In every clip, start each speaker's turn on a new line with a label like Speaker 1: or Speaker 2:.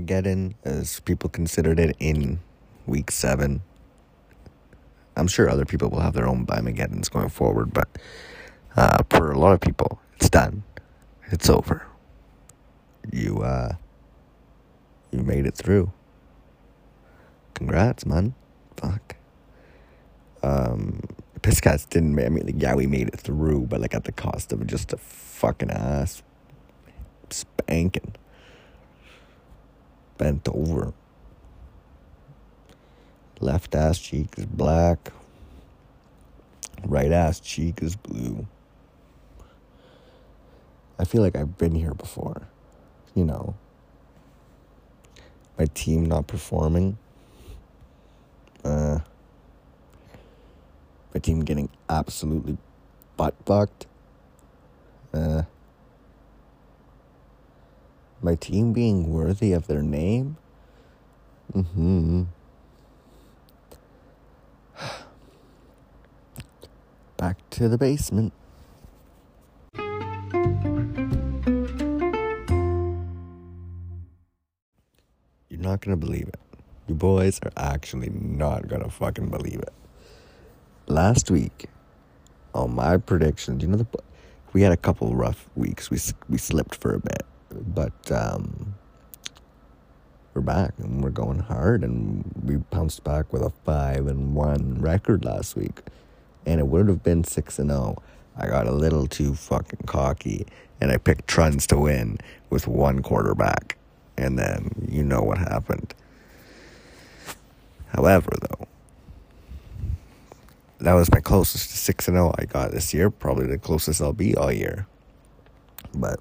Speaker 1: Bimageddon, as people considered it in week seven. I'm sure other people will have their own Bimageddons going forward, but uh, for a lot of people, it's done. It's over. You uh, you made it through. Congrats, man. Fuck. Um, Piscats didn't. I mean, yeah, we made it through, but like at the cost of just a fucking ass spanking. Bent over. Left ass cheek is black. Right ass cheek is blue. I feel like I've been here before. You know, my team not performing. Uh, my team getting absolutely butt fucked. Uh, my team being worthy of their name. Mm-hmm. Back to the basement. You're not gonna believe it. You boys are actually not gonna fucking believe it. Last week, on my predictions, you know the we had a couple rough weeks. We we slipped for a bit, but um, we're back and we're going hard. And we bounced back with a five and one record last week, and it would have been six and zero. Oh. I got a little too fucking cocky, and I picked Truns to win with one quarterback, and then you know what happened. However, though, that was my closest to six and zero oh I got this year. Probably the closest I'll be all year. But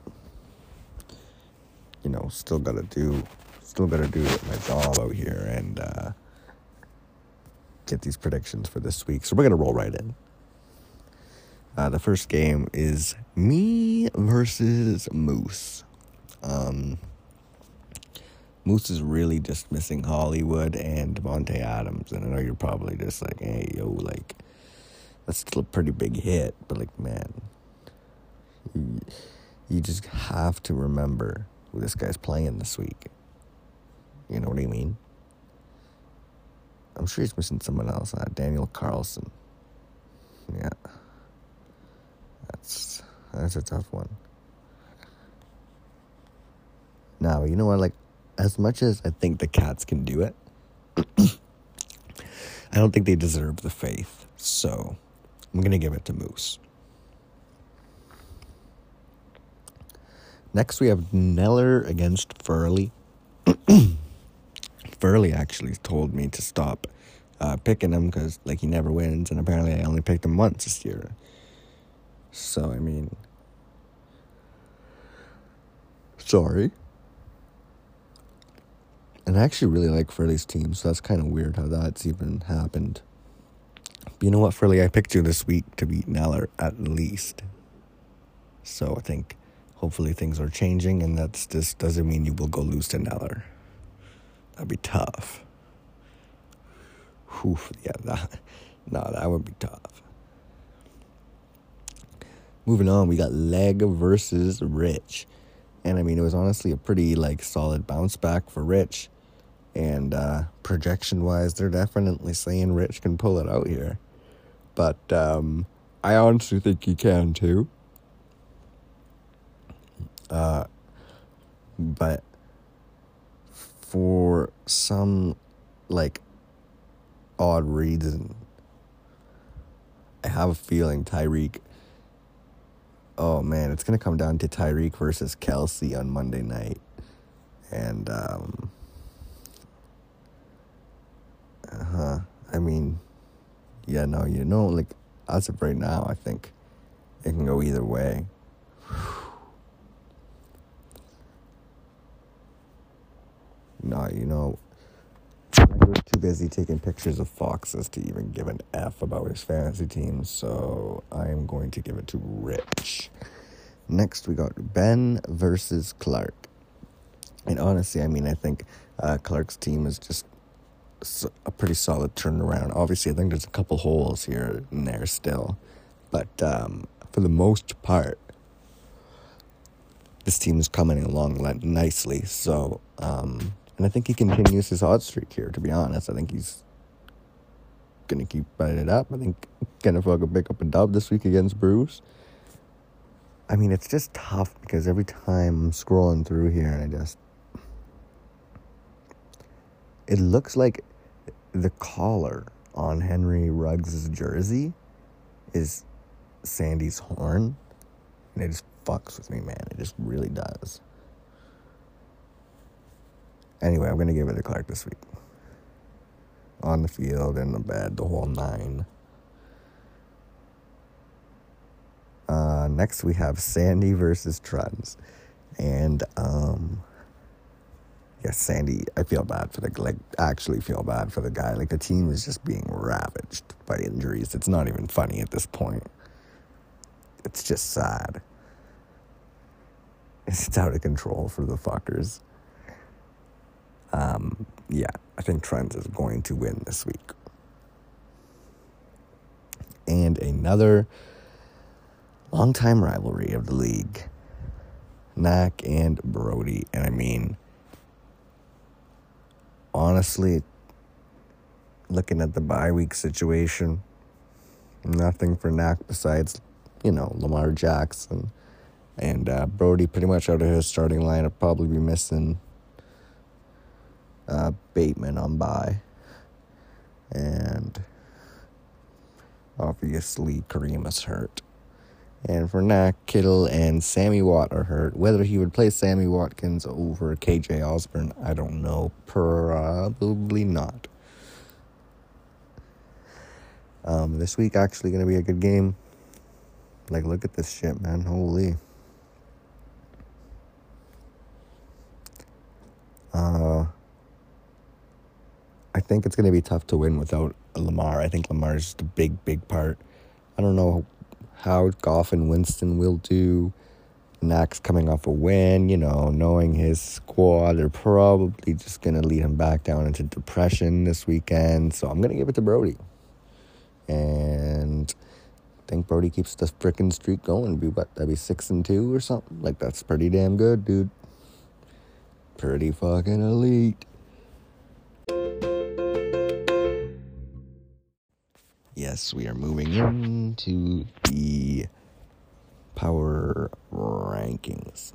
Speaker 1: you know, still gotta do, still gotta do my job out here and uh, get these predictions for this week. So we're gonna roll right in. Uh, the first game is me versus Moose. Um, Moose is really just missing Hollywood and Monte Adams, and I know you're probably just like, "Hey, yo, like, that's still a pretty big hit, but like, man, you, you just have to remember who this guy's playing this week. You know what I mean? I'm sure he's missing someone else. Uh, Daniel Carlson. Yeah, that's that's a tough one. Now you know what? Like, as much as I think the cats can do it, I don't think they deserve the faith. So I'm going to give it to Moose. Next, we have Neller against Furley. Furley actually told me to stop uh, picking him because, like, he never wins, and apparently I only picked him once this year. So, I mean, sorry. And I actually really like Furley's team, so that's kind of weird how that's even happened. But you know what, Furley? I picked you this week to beat Neller at least. So I think hopefully things are changing, and that's just doesn't mean you will go lose to Neller. That'd be tough. Oof, yeah, that, no, that would be tough. Moving on, we got Leg versus Rich. And I mean, it was honestly a pretty like solid bounce back for Rich. And uh, projection wise, they're definitely saying Rich can pull it out here but um, I honestly think he can too. Uh, but for some like odd reason, I have a feeling Tyreek. Oh man, it's gonna come down to Tyreek versus Kelce on Monday night, and um, uh huh. I mean, yeah, no, you know, like as of right now, I think it can go either way. No, you know, was too busy taking pictures of foxes to even give an F about his fantasy team, so I am going to give it to Rich. Next, we got Ben versus Clark. And honestly, I mean, I think uh, Clark's team is just a pretty solid turnaround. Obviously, I think there's a couple holes here and there still, but um, for the most part, this team is coming along nicely. So, um, and I think he continues his hot streak here. To be honest, I think he's gonna keep running it up. I think gonna fucking pick up a dub this week against Bruce. I mean, it's just tough because every time I'm scrolling through here and I just. It looks like the collar on Henry Ruggs' jersey is Sandy's horn. And it just fucks with me, man. It just really does. Anyway, I'm going to give it to Clark this week. On the field, in the bed, the whole nine. Uh, next, we have Sandy versus Truns. And, um, yeah, Sandy, I feel bad for the, like, actually feel bad for the guy. Like, the team is just being ravaged by injuries. It's not even funny at this point. It's just sad. It's out of control for the fuckers. Um, yeah, I think Trent is going to win this week. And another longtime rivalry of the league. Knack and Brody. And I mean, honestly, looking at the bye week situation, nothing for Knack besides, you know, Lamar Jackson. And uh, Brody pretty much out of his starting lineup, probably be missing uh, Bateman on bye, And obviously Kareem is hurt. And for now, Kittle and Sammy Watt are hurt. Whether he would play Sammy Watkins over KJ Osborn, I don't know. Probably not. Um, this week actually to be a good game. Like, look at this shit, man. Holy. Uh, think it's going to be tough to win without Lamar. I think Lamar's the big, big part. I don't know how Goff and Winston will do. Knack's coming off a win, you know, knowing his squad, they're probably just going to lead him back down into depression this weekend. So I'm going to give it to Brody. And I think Brody keeps the freaking streak going. Be what? That'd be six and two or something? Like, that's pretty damn good, dude. Pretty fucking elite. Yes, we are moving into the power rankings.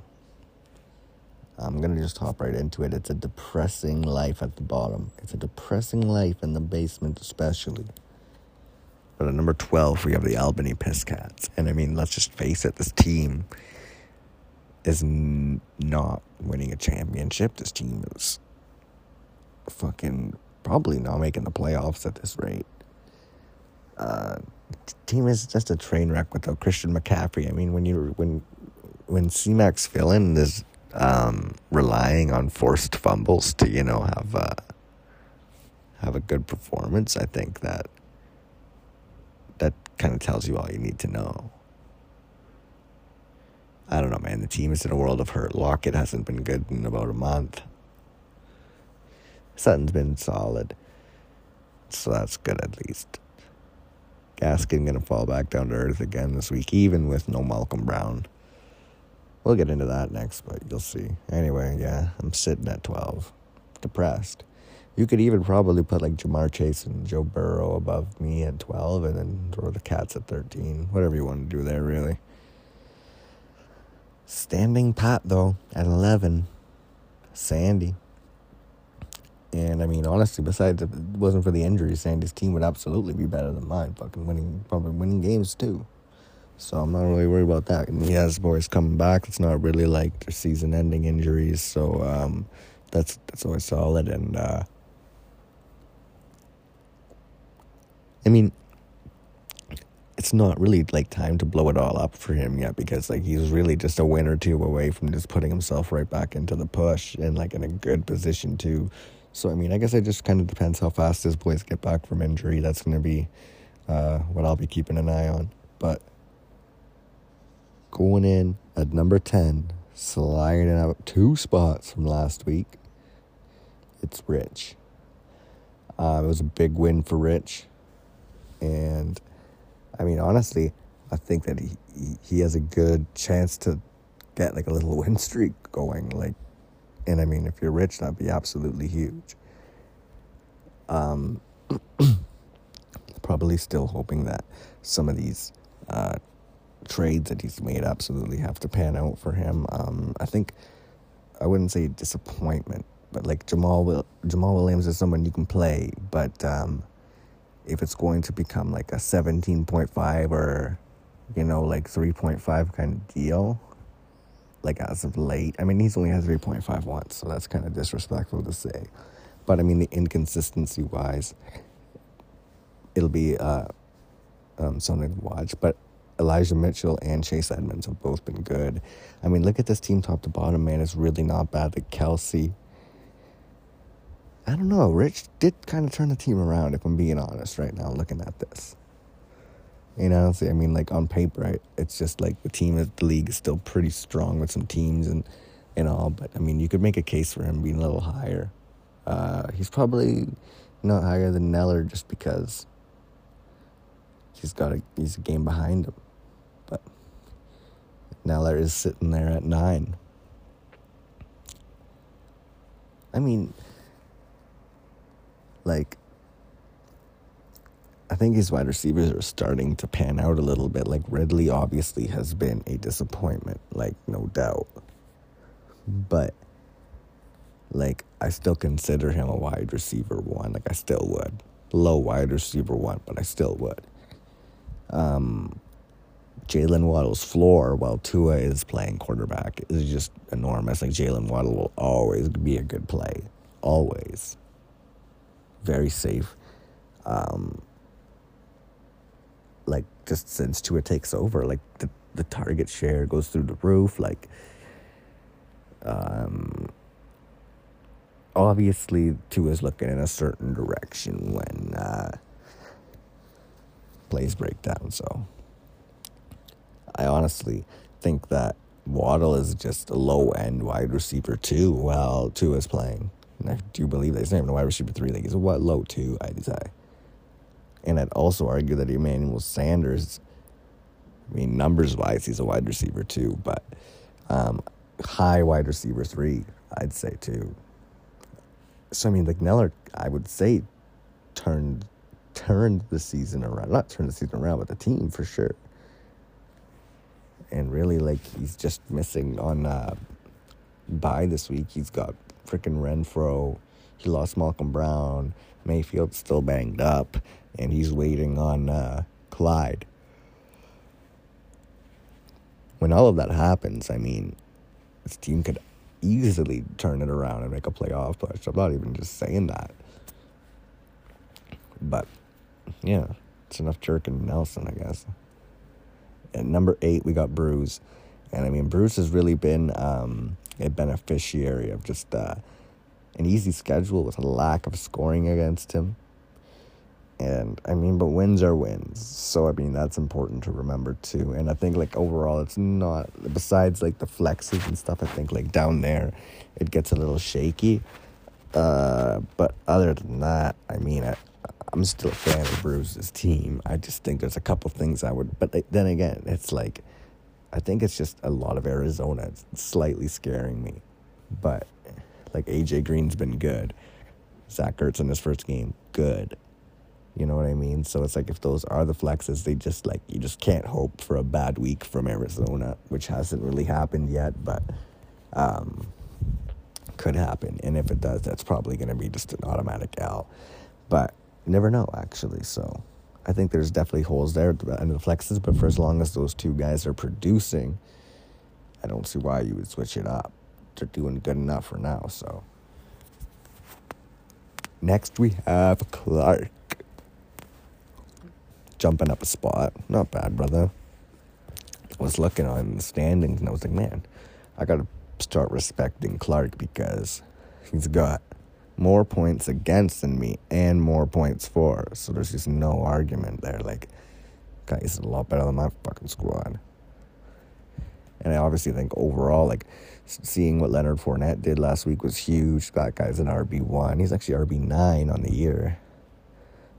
Speaker 1: I'm gonna just hop right into it. It's a depressing life at the bottom. It's a depressing life in the basement, especially. But at number 12, we have the Albany Piscats. And I mean, let's just face it, this team is n- not winning a championship. This team is fucking probably not making the playoffs at this rate uh, team is just a train wreck without Christian McCaffrey. I mean, when you when when C-Mac's filling is um, relying on forced fumbles to you know have a, have a good performance, I think that that kind of tells you all you need to know. I don't know, man. The team is in a world of hurt. Lockett hasn't been good in about a month. Sutton's been solid. So that's good at least. Gaskin going to fall back down to earth again this week, even with no Malcolm Brown. We'll get into that next, but you'll see. Anyway, yeah, I'm sitting at 12. Depressed. You could even probably put like Ja'Marr Chase and Joe Burrow above me at 12 and then throw the Cats at 13. Whatever you want to do there, really. Standing pat, though, at 11. Sandy. And I mean, honestly, besides if it wasn't for the injuries, Sandy's team would absolutely be better than mine. Fucking winning, probably winning games too. So I'm not really worried about that. And he has boys coming back. It's not really like their season-ending injuries. So um, that's that's always solid. And uh, I mean, it's not really like time to blow it all up for him yet because like he's really just a win or two away from just putting himself right back into the push and like in a good position to so, I mean, I guess it just kind of depends how fast his boys get back from injury. That's going to be uh, what I'll be keeping an eye on. But going in at number 10, sliding out two spots from last week, it's Rich. Uh, it was a big win for Rich. And I mean, honestly, I think that he, he has a good chance to get like a little win streak going. Like, and I mean, if you're rich, that'd be absolutely huge. Um, probably still hoping that some of these uh, trades that he's made absolutely have to pan out for him. Um, I think I wouldn't say disappointment, but like Jamaal Will- Jamaal Williams is someone you can play, but um, if it's going to become like a seventeen point five or you know like three point five kind of deal, like as of late, I mean he's only had three point five once, so that's kind of disrespectful to say. But I mean the inconsistency wise, it'll be uh, um, something to watch. But Elijah Mitchell and Chase Edmonds have both been good. I mean, look at this team top to bottom, man. It's really not bad. The Kelce. I don't know. Rich did kind of turn the team around, if I'm being honest, right now, looking at this. You know, see, I mean, like on paper, it's just like the team, the league is still pretty strong with some teams and, and all. But I mean, you could make a case for him being a little higher. Uh, he's probably not higher than Neller just because he's got a he's a game behind him. But Neller is sitting there at nine. I mean, like, I think his wide receivers are starting to pan out a little bit. Like, Ridley obviously has been a disappointment, like, no doubt. But, like, I still consider him a wide receiver one. Like, I still would. Low wide receiver one, but I still would. Um, Jalen Waddle's floor while Tua is playing quarterback is just enormous. Like Jalen Waddle will always be a good play, always. Very safe. Um, like just since Tua takes over, like the the target share goes through the roof. Like, um, obviously Tua's looking in a certain direction when uh, plays break down. So I honestly think that Waddle is just a low end wide receiver two while Tua is playing. And I do believe that he's not even a wide receiver three. Like he's a what low two, I'd say. And I'd also argue that Emmanuel Sanders, I mean numbers wise, he's a wide receiver too, but um, high wide receiver three, I'd say too. So I mean, like Neller, I would say turned turned the season around. Not turned the season around, but the team for sure and really like he's just missing on uh, bye this week. He's got freaking Renfrow. He lost Malcolm Brown. Mayfield's still banged up, and he's waiting on uh, Clyde. When all of that happens, I mean, this team could easily turn it around and make a playoff push. I'm not even just saying that. But, yeah, it's enough jerking Nelson, I guess. At number eight, we got Bruce. And I mean, Bruce has really been um, a beneficiary of just uh, an easy schedule with a lack of scoring against him. And I mean, but wins are wins. So I mean, that's important to remember too. And I think like overall, it's not, besides like the flexes and stuff, I think like down there, it gets a little shaky. Uh, but other than that, I mean, I, I'm still a fan of Bruce's team. I just think there's a couple things I would, but then again, it's like, I think it's just a lot of Arizona. It's slightly scaring me, but like AJ Green's been good. Zach Ertz in his first game, good. You know what I mean? So it's like if those are the flexes, they just like you just can't hope for a bad week from Arizona, which hasn't really happened yet, but um, could happen. And if it does, that's probably going to be just an automatic L. But never know, actually. So I think there's definitely holes there of the flexes, but for as long as those two guys are producing, I don't see why you would switch it up. They're doing good enough for now, so. Next we have Clark. Jumping up a spot. Not bad, brother. I was looking on the standings and I was like, man, I gotta start respecting Clark because he's got more points against than me and more points for. So there's just no argument there. Like, guys a lot better than my fucking squad. And I obviously think overall, like, seeing what Leonard Fournette did last week was huge. That guy's an RB1. He's actually RB9 on the year.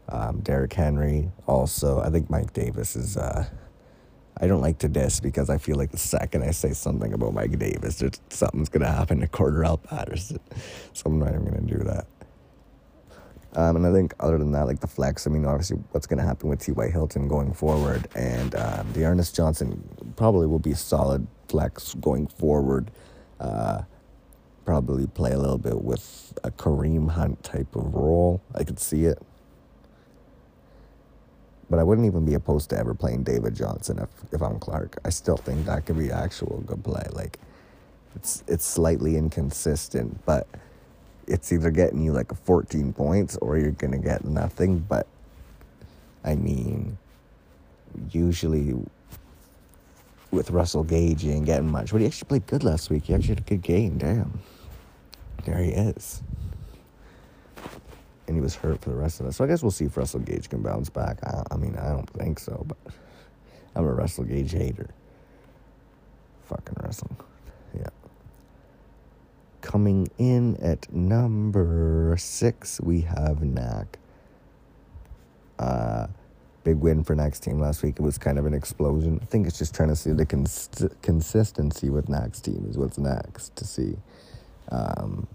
Speaker 1: Um, Derrick Henry also. I think Mike Davis is uh, I don't like to diss because I feel like the second I say something about Mike Davis, something's gonna happen to Cordarrelle Patterson. So I'm not even gonna do that. Um, and I think other than that, like the flex, I mean, obviously, what's going to happen with T.Y. Hilton going forward, and um, Ernest Johnson probably will be solid flex going forward. Uh, probably play a little bit with a Kareem Hunt type of role. I could see it. But I wouldn't even be opposed to ever playing David Johnson if, if I'm Clark. I still think that could be actual good play. Like, it's it's slightly inconsistent, but it's either getting you like 14 points or you're gonna get nothing. But I mean, usually with Russell Gage, you ain't getting much. But he actually played good last week. He actually had a good game. Damn, there he is. And he was hurt for the rest of us. So I guess we'll see if Russell Gage can bounce back. I, I mean, I don't think so, but I'm a Russell Gage hater. Fucking Russell. Coming in at number six, we have Knack. Uh, big win for Knack's team last week. It was kind of an explosion. I think it's just trying to see the cons- consistency with Knack's team is what's next to see. Um,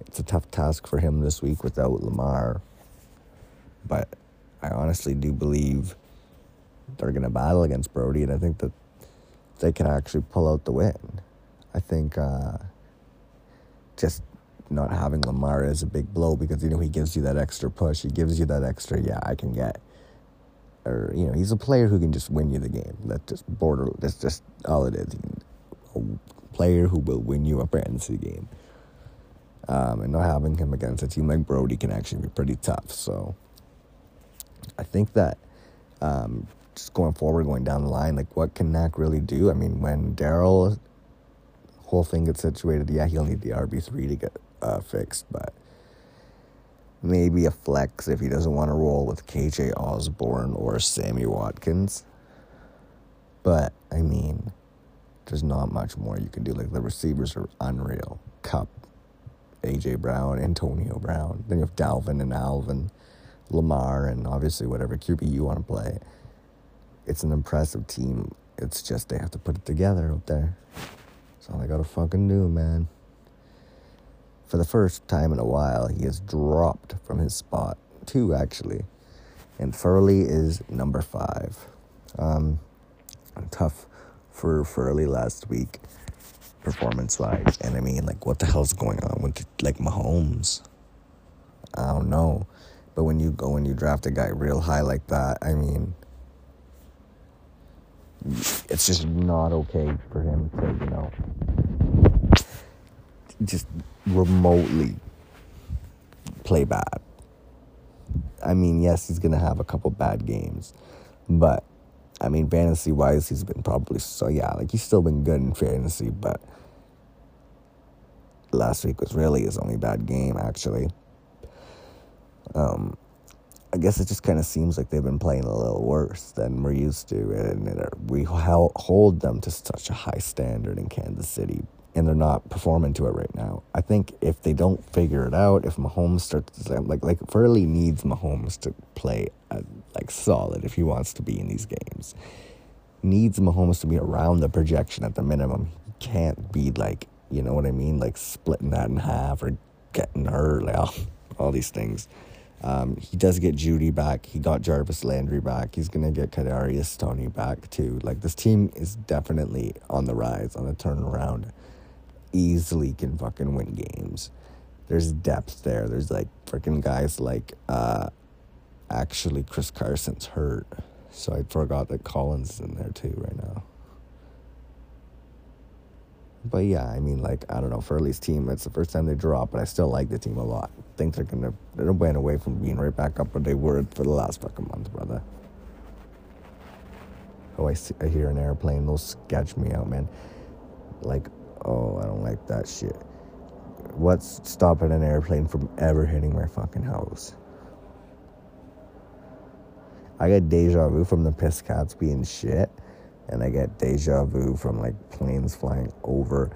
Speaker 1: it's a tough task for him this week without Lamar. But I honestly do believe they're going to battle against Brody, and I think that they can actually pull out the win. I think uh, just not having Lamar is a big blow because you know he gives you that extra push. He gives you that extra, yeah, I can get. Or you know, he's a player who can just win you the game. That's just border. That's just all it is. A player who will win you a fantasy game. Um, and not having him against a team like Brody can actually be pretty tough. So I think that um, just going forward, going down the line, like what can Knack really do? I mean, when Daryl whole thing gets situated, yeah, he'll need the RB three to get uh, fixed, but maybe a flex if he doesn't want to roll with KJ Osborn or Sammy Watkins. But I mean, there's not much more you can do. Like the receivers are unreal. Kupp, AJ Brown, Antonio Brown. Then you have Dalvin and Alvin, Lamar, and obviously whatever QB you want to play. It's an impressive team. It's just they have to put it together out there. All I gotta fucking do, man. For the first time in a while, he has dropped from his spot. Two, actually. And Furley is number five. Um, tough for Furley last week performance wise. And I mean, like, what the hell's going on with, like, Mahomes? I don't know. But when you go and you draft a guy real high like that, I mean, it's just not okay for him to, you know, just remotely play bad. I mean, yes, he's going to have a couple bad games, but I mean, fantasy wise, he's been probably so, yeah, like he's still been good in fantasy, but last week was really his only bad game, actually. Um, I guess it just kind of seems like they've been playing a little worse than we're used to, and, and we hold them to such a high standard in Kansas City, and they're not performing to it right now. I think if they don't figure it out, if Mahomes starts like like Furley needs Mahomes to play uh, like solid if he wants to be in these games, needs Mahomes to be around the projection at the minimum. He can't be like you know what I mean, like splitting that in half or getting hurt, like all, all these things. Um, he does get Jeudy back. He got Jarvis Landry back. He's gonna get Kadarius Toney back too. Like this team is definitely on the rise, on the turnaround. Easily can fucking win games. There's depth there. There's like freaking guys like uh, actually Chris Carson's hurt, so I forgot that Collins is in there too right now. But yeah, I mean, like I don't know, Furley's team. It's the first time they drop, but I still like the team a lot. think they're gonna they're went away from being right back up where they were for the last fucking month, brother. Oh, I see. I hear an airplane. Those sketch me out, man. Like, oh, I don't like that shit. What's stopping an airplane from ever hitting my fucking house? I get deja vu from the piss cats being shit and I get deja vu from like planes flying over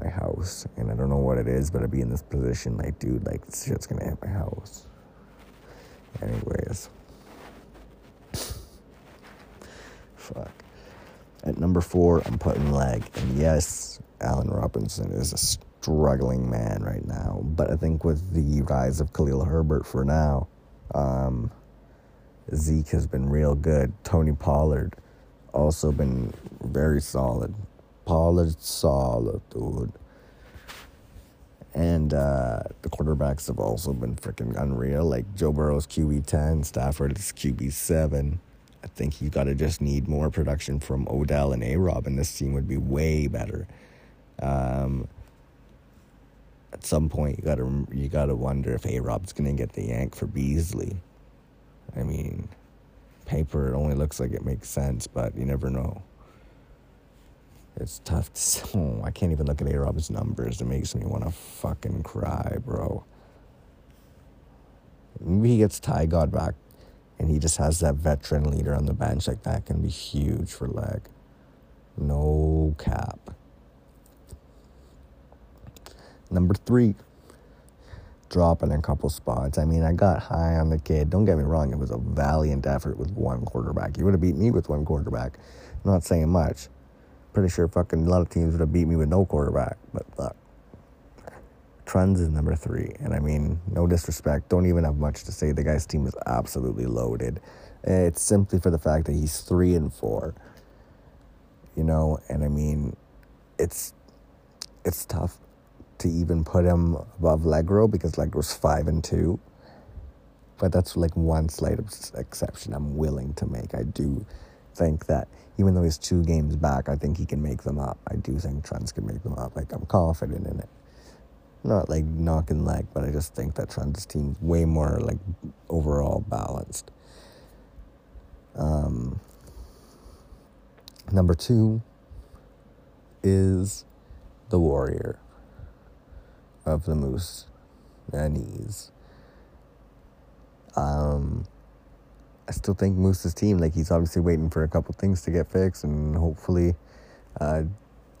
Speaker 1: my house. And I don't know what it is, but I'd be in this position like, dude, like this shit's gonna hit my house. Anyways. Fuck. At number four, I'm putting leg. And yes, Allen Robinson is a struggling man right now. But I think with the rise of Khalil Herbert for now, um, Zeke has been real good. Tony Pollard also been very solid. Pollard solid, dude. And uh, the quarterbacks have also been freaking unreal. Like Joe Burrow's QB ten, Stafford is QB seven. I think you got to just need more production from Odell and A Rob, and this team would be way better. Um, at some point, you gotta you gotta wonder if A Rob's gonna get the yank for Beasley. I mean, paper it only looks like it makes sense, but you never know. It's tough to. Oh, I can't even look at A Rob's numbers. It makes me want to fucking cry, bro. Maybe he gets Ty God back and he just has that veteran leader on the bench, like that can be huge for leg. No cap. Number three, dropping a couple spots. I mean, I got high on the kid. Don't get me wrong, it was a valiant effort with one quarterback. He would have beat me with one quarterback. I'm not saying much. Pretty sure fucking a lot of teams would have beat me with no quarterback, but fuck. Trunz is number three. And I mean, no disrespect, don't even have much to say. The guy's team is absolutely loaded. It's simply for the fact that he's three and four. You know, and I mean, it's it's tough to even put him above Legro because Legro's five and two. But that's like one slight exception I'm willing to make. I do think that even though he's two games back, I think he can make them up. I do think Trunz can make them up. Like I'm confident in it not like knocking leg, but I just think that Trent's team's way more like overall balanced. Um, number two is the warrior of the moose knees. Um, I still think Moose's team, like he's obviously waiting for a couple things to get fixed, and hopefully, uh,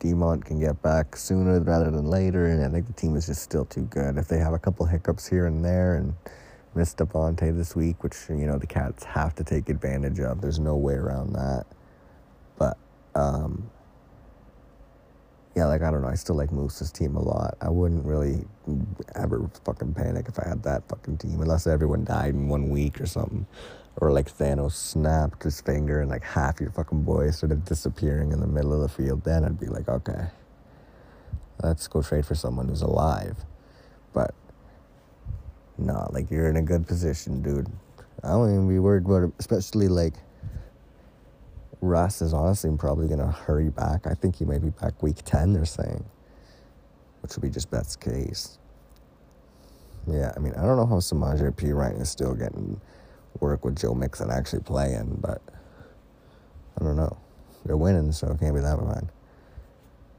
Speaker 1: Demont can get back sooner rather than later, and I think the team is just still too good. If they have a couple hiccups here and there and miss Davante this week, which you know the Cats have to take advantage of, there's no way around that. But um, yeah, like I don't know, I still like Moose's team a lot. I wouldn't really ever fucking panic if I had that fucking team, unless everyone died in one week or something or like Thanos snapped his finger and like half your fucking boys started disappearing in the middle of the field, then I'd be like, okay, let's go trade for someone who's alive. But no, like you're in a good position, dude. I don't even be worried about it, especially like Russ is honestly probably gonna hurry back. I think he might be back week ten. They're saying, which would be just best case. Yeah, I mean, I don't know how Samaje Perine is still getting work with Joe Mixon actually playing, but I don't know. They're winning, so it can't be that bad.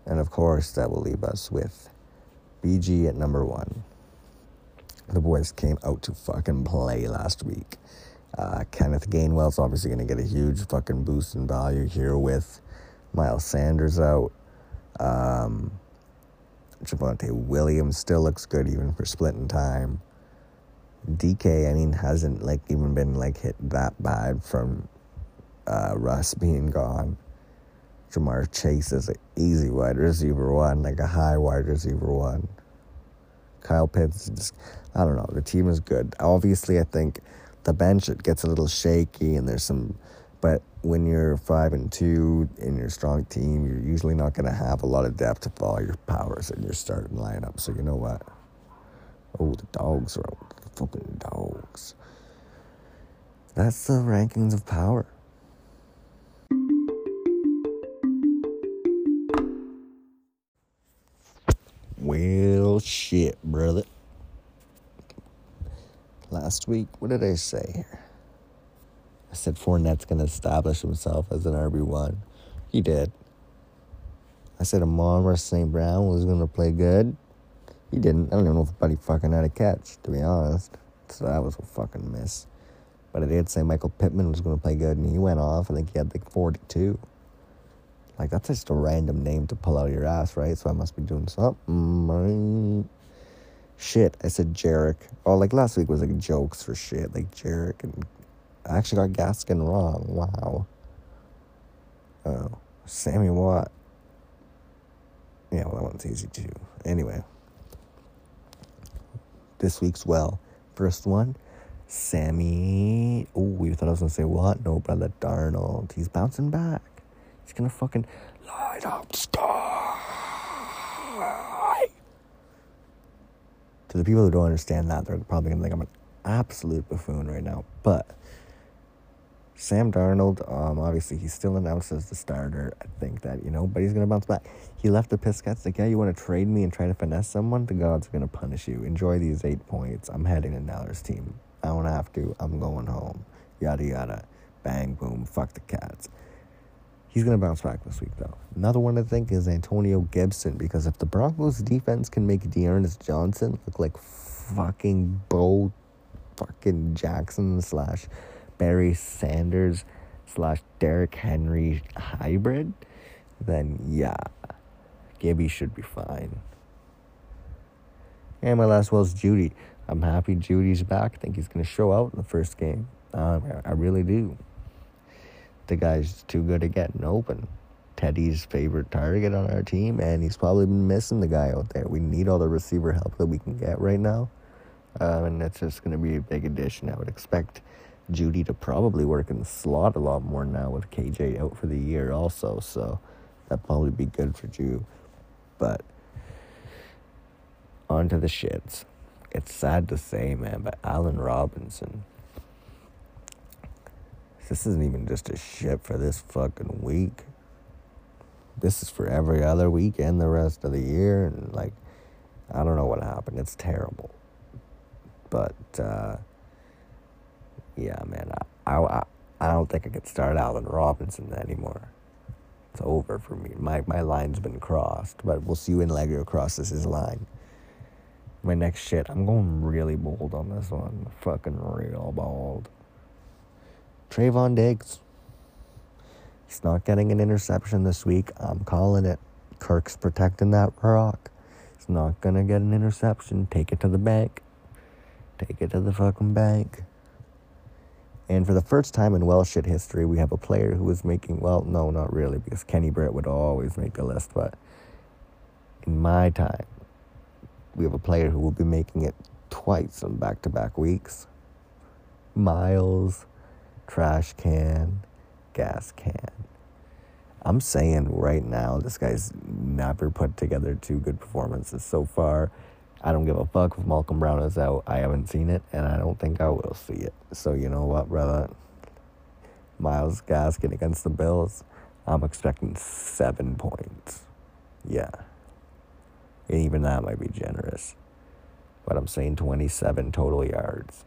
Speaker 1: And of course, that will leave us with BG at number one. The boys came out to fucking play last week. Uh, Kenneth Gainwell's obviously going to get a huge fucking boost in value here with Miles Sanders out. Um, Javonte Williams still looks good even for splitting time. DK, I mean, hasn't like even been like hit that bad from uh, Russ being gone. Ja'Marr Chase is an easy wide receiver one, like a high wide receiver one. Kyle Pitts, just, I don't know. The team is good. Obviously, I think the bench it gets a little shaky, and there's some. But when you're five and two in your strong team, you're usually not going to have a lot of depth to follow your powers in your starting lineup. So you know what? Oh, the dogs are out fucking dogs. That's the rankings of power. Well, shit, brother. Last week, what did I say here? I said Fournette's going to establish himself as an RB1. He did. I said Amon St. Brown was going to play good. He didn't. I don't even know if Buddy fucking had a catch, to be honest. So that was a fucking miss. But I did say Michael Pittman was going to play good, and he went off. I think he had like 42. Like, that's just a random name to pull out of your ass, right? So I must be doing something. Shit, I said Jarek. Oh, like last week was like jokes for shit. Like Jarek and. I actually got Gaskin wrong. Wow. Oh. Sammy Watt. Yeah, well, that one's easy too. Anyway, this week's well. First one, Sammy. Oh, you thought I was gonna say what? No, brother Darnold. He's bouncing back. He's gonna fucking light up sky. To the people who don't understand that, they're probably gonna think I'm an absolute buffoon right now. But Sam Darnold, um, obviously he's still announced as the starter. I think that, you know, but he's gonna bounce back. He left the Piscats like, yeah, you wanna trade me and try to finesse someone? The gods are gonna punish you. Enjoy these eight points. I'm heading to Nellers team. I don't have to. I'm going home. Yada yada. Bang boom. Fuck the cats. He's gonna bounce back this week though. Another one to think is Antonio Gibson because if the Broncos defense can make D'Ernest Johnson look like fucking Bo fucking Jackson slash Barry Sanders slash Derrick Henry hybrid, then yeah, Gibby should be fine. And my last is Jeudy. I'm happy Jeudy's back. I think he's going to show out in the first game. Um, I really do. The guy's too good at getting open. Teddy's favorite target on our team, and he's probably been missing the guy out there. We need all the receiver help that we can get right now. Um, and that's just going to be a big addition. I would expect Jeudy to probably work in the slot a lot more now with KJ out for the year also. So that'd probably be good for Jew. But on to the shits. It's sad to say, man, but Allen Robinson. This isn't even just a shit for this fucking week. This is for every other week and the rest of the year. And, like, I don't know what happened. It's terrible. But, uh, yeah, man, I, I, I don't think I could start Allen Robinson anymore. It's over for me. My, my line's been crossed, but we'll see when Leggo crosses his line. My next shit, I'm going really bold on this one. Fucking real bold. Trevon Diggs. He's not getting an interception this week. I'm calling it. Kirk's protecting that rock. He's not gonna get an interception. Take it to the bank. Take it to the fucking bank. And for the first time in Welsh shit history, we have a player who is making, well, no, not really, because Kenny Britt would always make the list, but in my time, we have a player who will be making it twice in back to back weeks. Myles, trash can, gas can. I'm saying right now, this guy's never put together two good performances so far. I don't give a fuck if Malcolm Brown is out. I haven't seen it, and I don't think I will see it. So you know what, brother? Myles Gaskin against the Bills. I'm expecting seven points. Yeah. And even that might be generous. But I'm saying 27 total yards.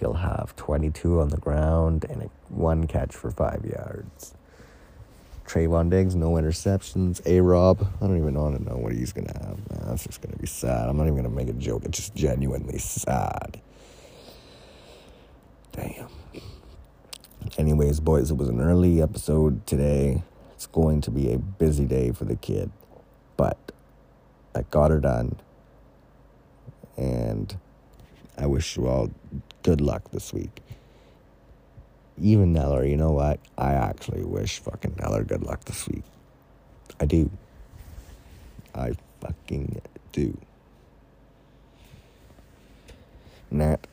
Speaker 1: He'll have 22 on the ground and one catch for five yards. Trevon Diggs, no interceptions. A Rob, I don't even want to know what he's going to have, man. That's just going to be sad. I'm not even going to make a joke. It's just genuinely sad. Damn. Anyways, boys, it was an early episode today. It's going to be a busy day for the kid, but I got her done. And I wish you all good luck this week even Neller, you know what? I actually wish fucking Neller good luck this week. I do. I fucking do. Nat.